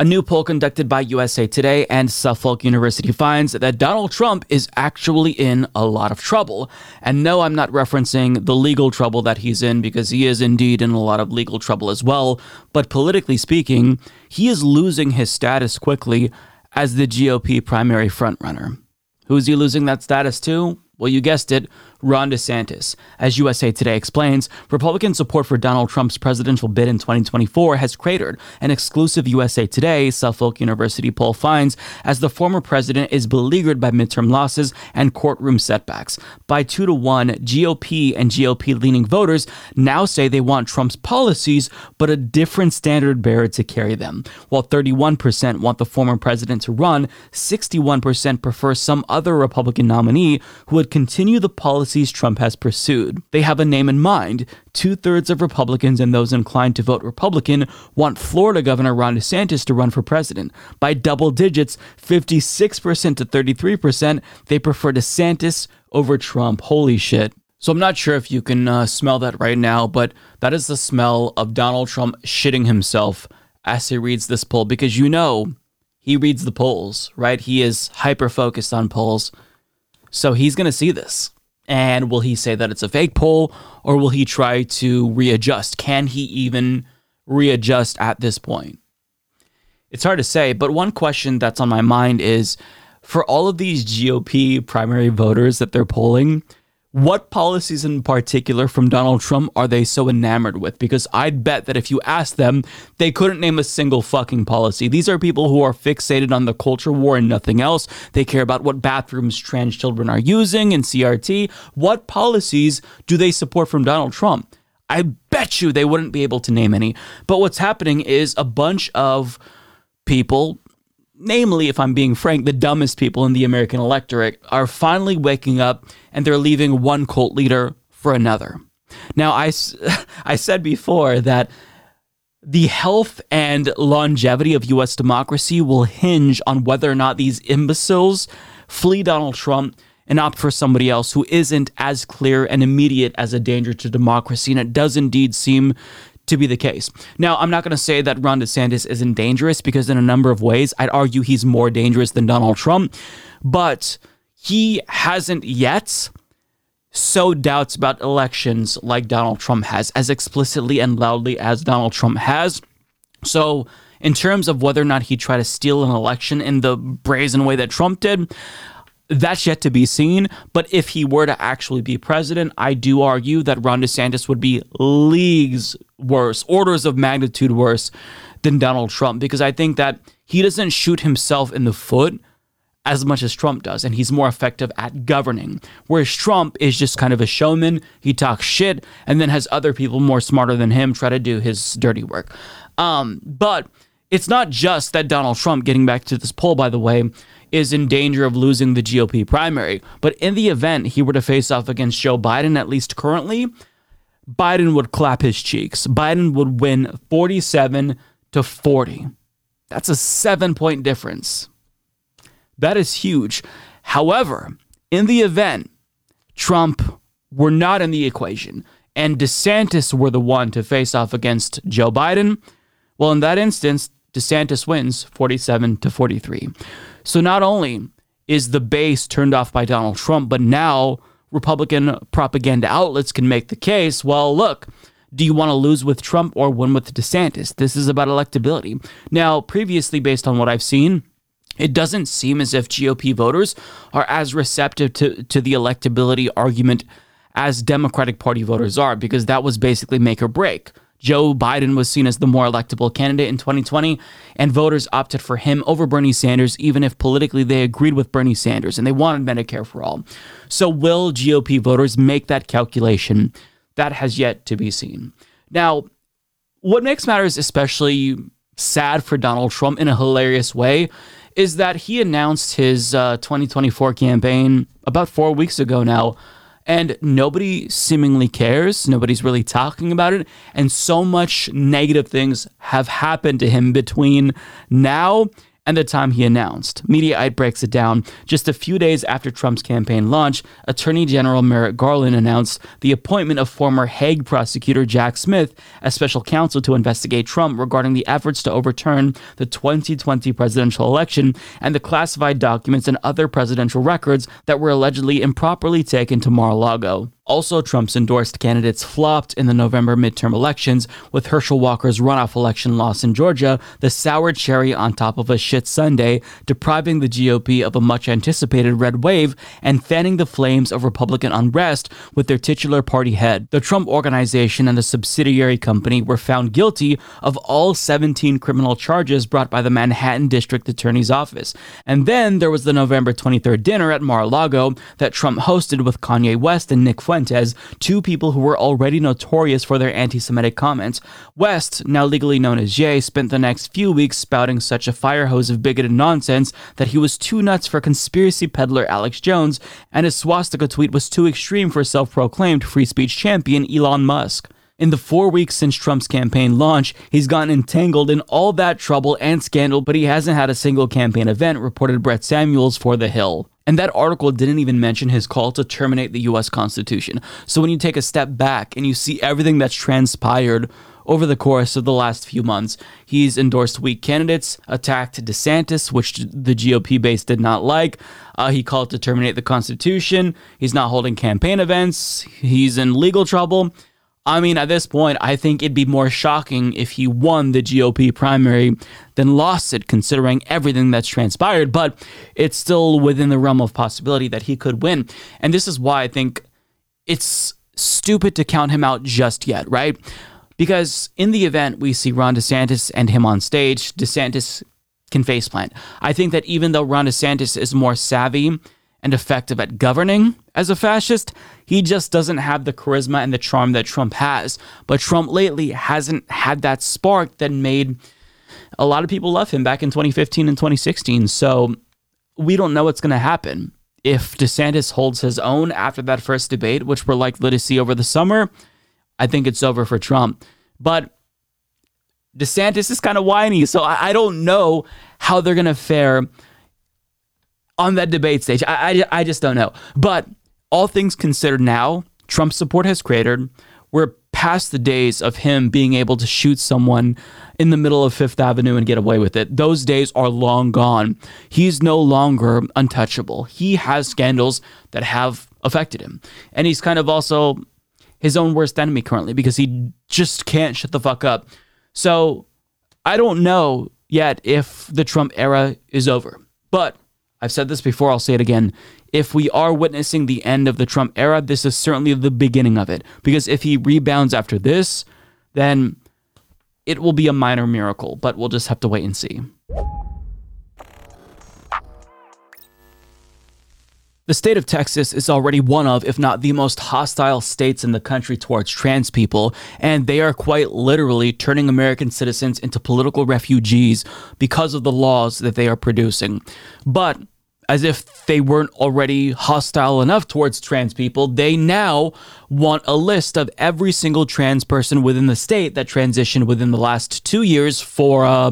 D: A new poll conducted by USA Today and Suffolk University finds that Donald Trump is actually in a lot of trouble. And no, I'm not referencing the legal trouble that he's in because he is indeed in a lot of legal trouble as well. But politically speaking, he is losing his status quickly as the GOP primary frontrunner. Who's he losing that status to? Well, you guessed it, Ron DeSantis. As USA Today explains, Republican support for Donald Trump's presidential bid in 2024 has cratered. An exclusive USA Today Suffolk University poll finds as the former president is beleaguered by midterm losses and courtroom setbacks. By 2 to 1, GOP and GOP leaning voters now say they want Trump's policies, but a different standard bearer to carry them. While 31% want the former president to run, 61% prefer some other Republican nominee who would continue the policies Trump has pursued. They have a name in mind. Two thirds of Republicans and those inclined to vote Republican want Florida Governor Ron DeSantis to run for president. By double digits, 56% to 33%, they prefer DeSantis over Trump. Holy shit. So I'm not sure if you can uh, smell that right now, but that is the smell of Donald Trump shitting himself as he reads this poll because you know he reads the polls, right? He is hyper focused on polls. So he's going to see this. And will he say that it's a fake poll or will he try to readjust? Can he even readjust at this point? It's hard to say, but one question that's on my mind is for all of these GOP primary voters that they're polling, what policies in particular from Donald Trump are they so enamored with? Because I'd bet that if you asked them, they couldn't name a single fucking policy. These are people who are fixated on the culture war and nothing else. They care about what bathrooms trans children are using and CRT. What policies do they support from Donald Trump? I bet you they wouldn't be able to name any. But what's happening is a bunch of people namely, if I'm being frank, the dumbest people in the American electorate are finally waking up and they're leaving one cult leader for another. Now, I, [LAUGHS] I said before that the health and longevity of US democracy will hinge on whether or not these imbeciles flee Donald Trump and opt for somebody else who isn't as clear and immediate as a danger to democracy. And it does indeed seem to be the case. Now, I'm not going to say that Ron DeSantis isn't dangerous because, in a number of ways, I'd argue he's more dangerous than Donald Trump, but he hasn't yet sowed doubts about elections like Donald Trump has, as explicitly and loudly as Donald Trump has. So, in terms of whether or not he tried to steal an election in the brazen way that Trump did, that's yet to be seen. But if he were to actually be president, I do argue that Ron DeSantis would be leagues worse, orders of magnitude worse than Donald Trump, because I think that he doesn't shoot himself in the foot as much as Trump does, and he's more effective at governing. Whereas Trump is just kind of a showman. He talks shit and then has other people more smarter than him try to do his dirty work. Um, but it's not just that Donald Trump, getting back to this poll, by the way, is in danger of losing the GOP primary. But in the event he were to face off against Joe Biden, at least currently, Biden would clap his cheeks. Biden would win 47 to 40. That's a seven point difference. That is huge. However, in the event Trump were not in the equation and DeSantis were the one to face off against Joe Biden, well, in that instance, DeSantis wins 47 to 43. So not only is the base turned off by Donald Trump, but now Republican propaganda outlets can make the case well, look, do you want to lose with Trump or win with DeSantis? This is about electability. Now, previously, based on what I've seen, it doesn't seem as if GOP voters are as receptive to, to the electability argument as Democratic Party voters are, because that was basically make or break. Joe Biden was seen as the more electable candidate in 2020, and voters opted for him over Bernie Sanders, even if politically they agreed with Bernie Sanders and they wanted Medicare for all. So, will GOP voters make that calculation? That has yet to be seen. Now, what makes matters especially sad for Donald Trump in a hilarious way is that he announced his uh, 2024 campaign about four weeks ago now and nobody seemingly cares. Nobody's really talking about it. And so much negative things have happened to him between now and the time he announced. Mediaite breaks it down. Just a few days after Trump's campaign launch, Attorney General Merrick Garland announced the appointment of former Hague prosecutor Jack Smith as special counsel to investigate Trump regarding the efforts to overturn the 2020 presidential election and the classified documents and other presidential records that were allegedly improperly taken to Mar a Lago. Also, Trump's endorsed candidates flopped in the November midterm elections, with Herschel Walker's runoff election loss in Georgia the sour cherry on top of a shit Sunday, depriving the GOP of a much anticipated red wave and fanning the flames of Republican unrest with their titular party head. The Trump Organization and the subsidiary company were found guilty of all 17 criminal charges brought by the Manhattan District Attorney's Office. And then there was the November 23rd dinner at Mar a Lago that Trump hosted with Kanye West and Nick Fuentes Fuentes, two people who were already notorious for their anti Semitic comments. West, now legally known as Ye, spent the next few weeks spouting such a fire hose of bigoted nonsense that he was too nuts for conspiracy peddler Alex Jones, and his swastika tweet was too extreme for self proclaimed free speech champion Elon Musk. In the four weeks since Trump's campaign launch, he's gotten entangled in all that trouble and scandal, but he hasn't had a single campaign event, reported Brett Samuels for The Hill. And that article didn't even mention his call to terminate the US Constitution. So when you take a step back and you see everything that's transpired over the course of the last few months, he's endorsed weak candidates, attacked DeSantis, which the GOP base did not like. Uh, he called to terminate the Constitution. He's not holding campaign events. He's in legal trouble. I mean, at this point, I think it'd be more shocking if he won the GOP primary than lost it, considering everything that's transpired. But it's still within the realm of possibility that he could win. And this is why I think it's stupid to count him out just yet, right? Because in the event we see Ron DeSantis and him on stage, DeSantis can faceplant. I think that even though Ron DeSantis is more savvy and effective at governing as a fascist. He just doesn't have the charisma and the charm that Trump has. But Trump lately hasn't had that spark that made a lot of people love him back in 2015 and 2016. So we don't know what's going to happen. If DeSantis holds his own after that first debate, which we're likely to see over the summer, I think it's over for Trump. But DeSantis is kind of whiny, so I, I don't know how they're going to fare on that debate stage. I, I, I just don't know. But all things considered now, Trump's support has cratered. We're past the days of him being able to shoot someone in the middle of Fifth Avenue and get away with it. Those days are long gone. He's no longer untouchable. He has scandals that have affected him. And he's kind of also his own worst enemy currently because he just can't shut the fuck up. So I don't know yet if the Trump era is over. But I've said this before, I'll say it again. If we are witnessing the end of the Trump era, this is certainly the beginning of it. Because if he rebounds after this, then it will be a minor miracle, but we'll just have to wait and see. The state of Texas is already one of, if not the most hostile states in the country towards trans people, and they are quite literally turning American citizens into political refugees because of the laws that they are producing. But as if they weren't already hostile enough towards trans people, they now want a list of every single trans person within the state that transitioned within the last two years for uh,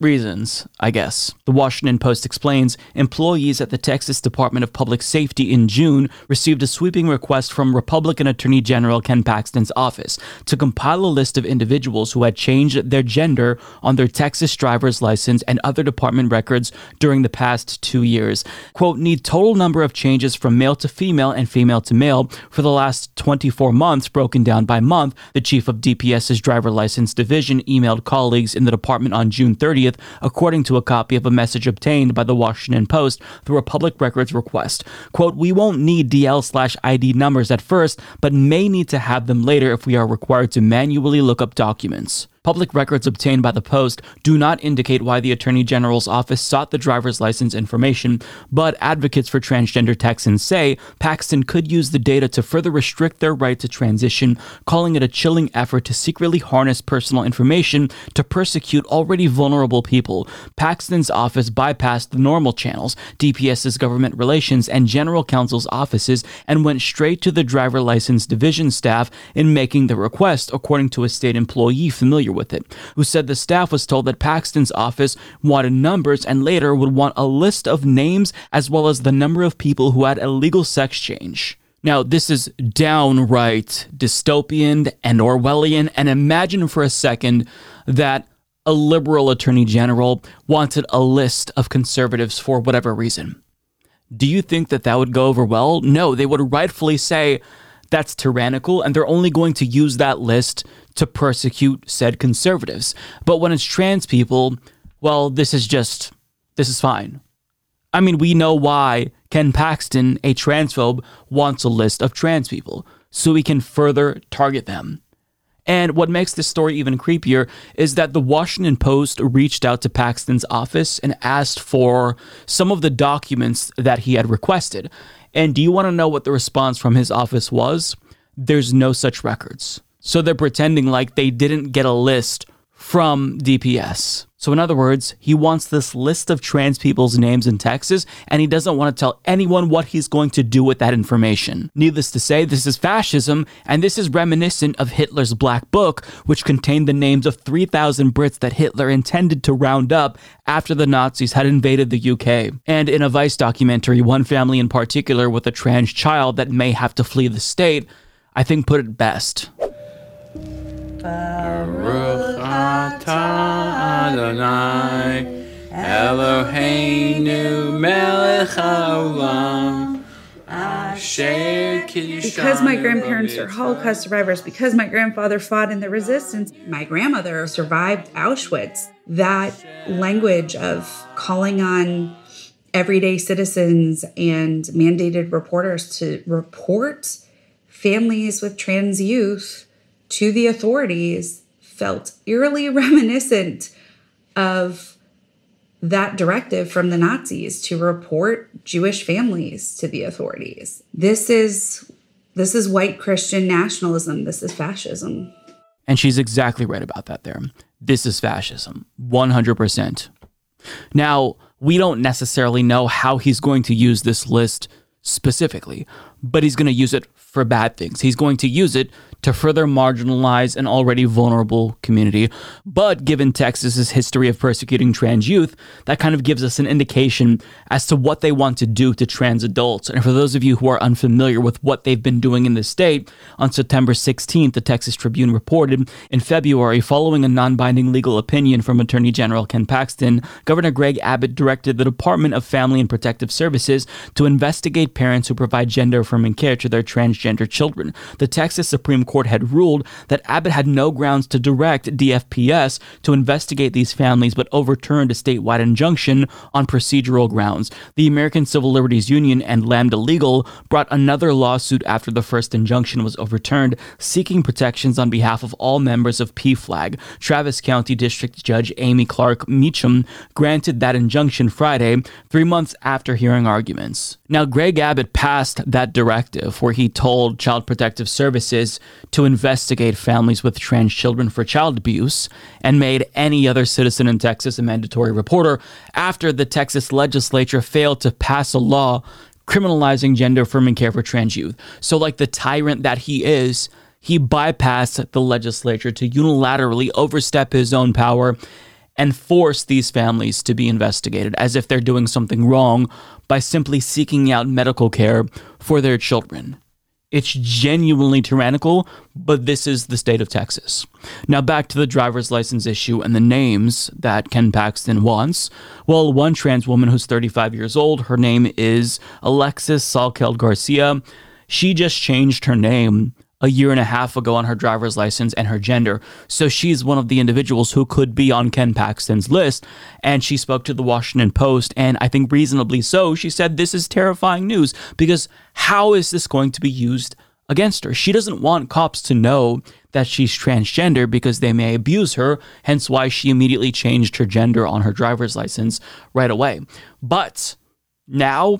D: reasons, I guess. The Washington Post explains employees at the Texas Department of Public Safety in June received a sweeping request from Republican Attorney General Ken Paxton's office to compile a list of individuals who had changed their gender on their Texas driver's license and other department records during the past two years. Quote, need total number of changes from male to female and female to male for the last 24 months, broken down by month, the chief of DPS's driver license division emailed colleagues in the department on June 30th 30th, according to a copy of a message obtained by the Washington Post through a public records request. Quote, we won't need DL slash ID numbers at first, but may need to have them later if we are required to manually look up documents. Public records obtained by the Post do not indicate why the Attorney General's office sought the driver's license information, but advocates for transgender Texans say Paxton could use the data to further restrict their right to transition, calling it a chilling effort to secretly harness personal information to persecute already vulnerable people. Paxton's office bypassed the normal channels, DPS's government relations and general counsel's offices, and went straight to the driver license division staff in making the request, according to a state employee familiar with it, who said the staff was told that Paxton's office wanted numbers and later would want a list of names as well as the number of people who had illegal sex change. Now, this is downright dystopian and Orwellian, and imagine for a second that a liberal attorney general wanted a list of conservatives for whatever reason. Do you think that that would go over well? No, they would rightfully say, that's tyrannical, and they're only going to use that list to persecute said conservatives. But when it's trans people, well, this is just, this is fine. I mean, we know why Ken Paxton, a transphobe, wants a list of trans people so we can further target them. And what makes this story even creepier is that the Washington Post reached out to Paxton's office and asked for some of the documents that he had requested. And do you want to know what the response from his office was? There's no such records. So they're pretending like they didn't get a list from DPS. So, in other words, he wants this list of trans people's names in Texas, and he doesn't want to tell anyone what he's going to do with that information. Needless to say, this is fascism, and this is reminiscent of Hitler's Black Book, which contained the names of 3,000 Brits that Hitler intended to round up after the Nazis had invaded the UK. And in a Vice documentary, one family in particular with a trans child that may have to flee the state, I think put it best.
K: Baruch atah Adonai Eloheinu melech haolam
L: Because my grandparents are Holocaust survivors, because my grandfather fought in the resistance, my grandmother survived Auschwitz. That language of calling on everyday citizens and mandated reporters to report families with trans youth to the authorities felt eerily [LAUGHS] reminiscent of that directive from the Nazis to report Jewish families to the authorities. This is this is white Christian nationalism. This is fascism.
D: And she's exactly right about that there. This is fascism. 100%. Now, we don't necessarily know how he's going to use this list specifically, but he's going to use it for bad things. He's going to use it to further marginalize an already vulnerable community. But given Texas's history of persecuting trans youth, that kind of gives us an indication as to what they want to do to trans adults. And for those of you who are unfamiliar with what they've been doing in the state, on September 16th, the Texas Tribune reported in February, following a non binding legal opinion from Attorney General Ken Paxton, Governor Greg Abbott directed the Department of Family and Protective Services to investigate parents who provide gender affirming care to their transgender children. The Texas Supreme Court Court had ruled that Abbott had no grounds to direct DFPS to investigate these families, but overturned a statewide injunction on procedural grounds. The American Civil Liberties Union and Lambda Legal brought another lawsuit after the first injunction was overturned, seeking protections on behalf of all members of PFLAG. Travis County District Judge Amy Clark Meacham granted that injunction Friday, three months after hearing arguments. Now, Greg Abbott passed that directive where he told Child Protective Services to investigate families with trans children for child abuse and made any other citizen in Texas a mandatory reporter after the Texas legislature failed to pass a law criminalizing gender affirming care for trans youth. So, like the tyrant that he is, he bypassed the legislature to unilaterally overstep his own power and force these families to be investigated as if they're doing something wrong by simply seeking out medical care for their children. It's genuinely tyrannical, but this is the state of Texas. Now, back to the driver's license issue and the names that Ken Paxton wants. Well, one trans woman who's 35 years old, her name is Alexis Salkeld Garcia. She just changed her name a year and a half ago on her driver's license and her gender. So she's one of the individuals who could be on Ken Paxton's list. And she spoke to the Washington Post, and I think reasonably so. She said, This is terrifying news because how is this going to be used against her? She doesn't want cops to know that she's transgender because they may abuse her, hence why she immediately changed her gender on her driver's license right away. But now,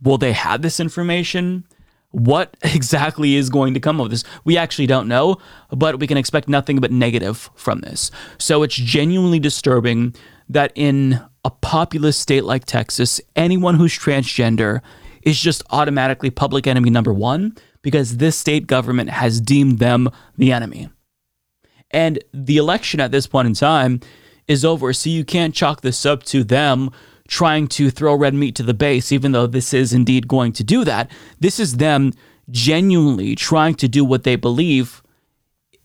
D: will they have this information? What [LAUGHS] exactly is going to come of this. We actually don't know, but we can expect nothing but negative from this. So it's genuinely disturbing that in a populous state like Texas, anyone who's transgender is just automatically public enemy number one because this state government has deemed them the enemy. And the election at this point in time is over, so you can't chalk this up to them trying to throw red meat to the base, even though this is indeed going to do that. This is them genuinely trying to do what they believe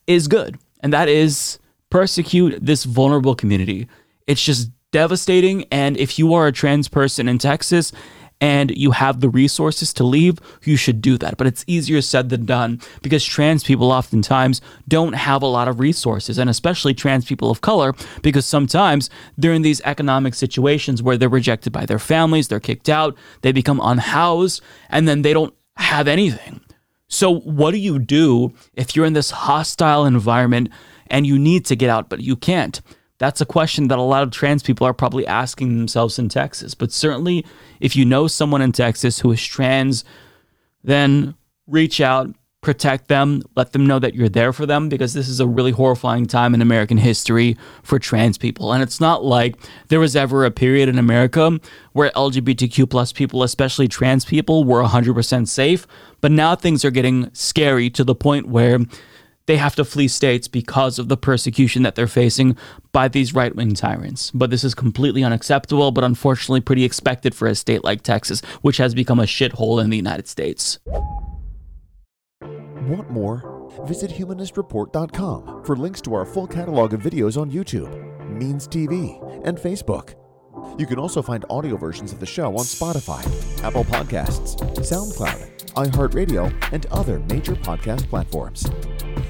D: is good, and that is persecute this vulnerable community. It's just devastating. And if you are a trans person in Texas and you have the resources to leave, you should do that. But it's easier said than done because trans people oftentimes don't have a lot of resources, and especially trans people of color, because sometimes they're in these economic situations where they're rejected by their families, they're kicked out, they become unhoused, and then they don't have anything. So, what do you do if you're in this hostile environment and you need to get out, but you can't? That's a question that a lot of trans people are probably asking themselves in Texas. But certainly, if you know someone in Texas who is trans, then reach out, protect them, let them know that you're there for them because this is a really horrifying time in American history for trans people. And it's not like there was ever a period in America where LGBTQ plus people, especially trans people, were 100% safe. But now things are getting scary to the point where they have to flee states because of the persecution that they're facing by these right wing tyrants. But this is completely unacceptable, but unfortunately pretty expected for a state like Texas, which has become a shithole in the United States.
A: Want more? Visit humanistreport.com for links to our full catalog of videos on YouTube, Means TV, and Facebook. You can also find audio versions of the show on Spotify, Apple Podcasts, SoundCloud, iHeartRadio, and other major podcast platforms.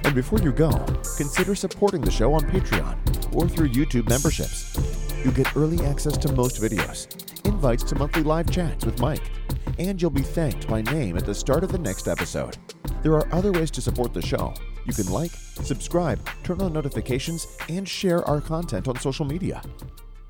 A: And before you go, consider supporting the show on Patreon or through YouTube memberships. You get early access to most videos, invites to monthly live chats with Mike, and you'll be thanked by name at the start of the next episode. There are other ways to support the show. You can like, subscribe, turn on notifications, and share our content on social media.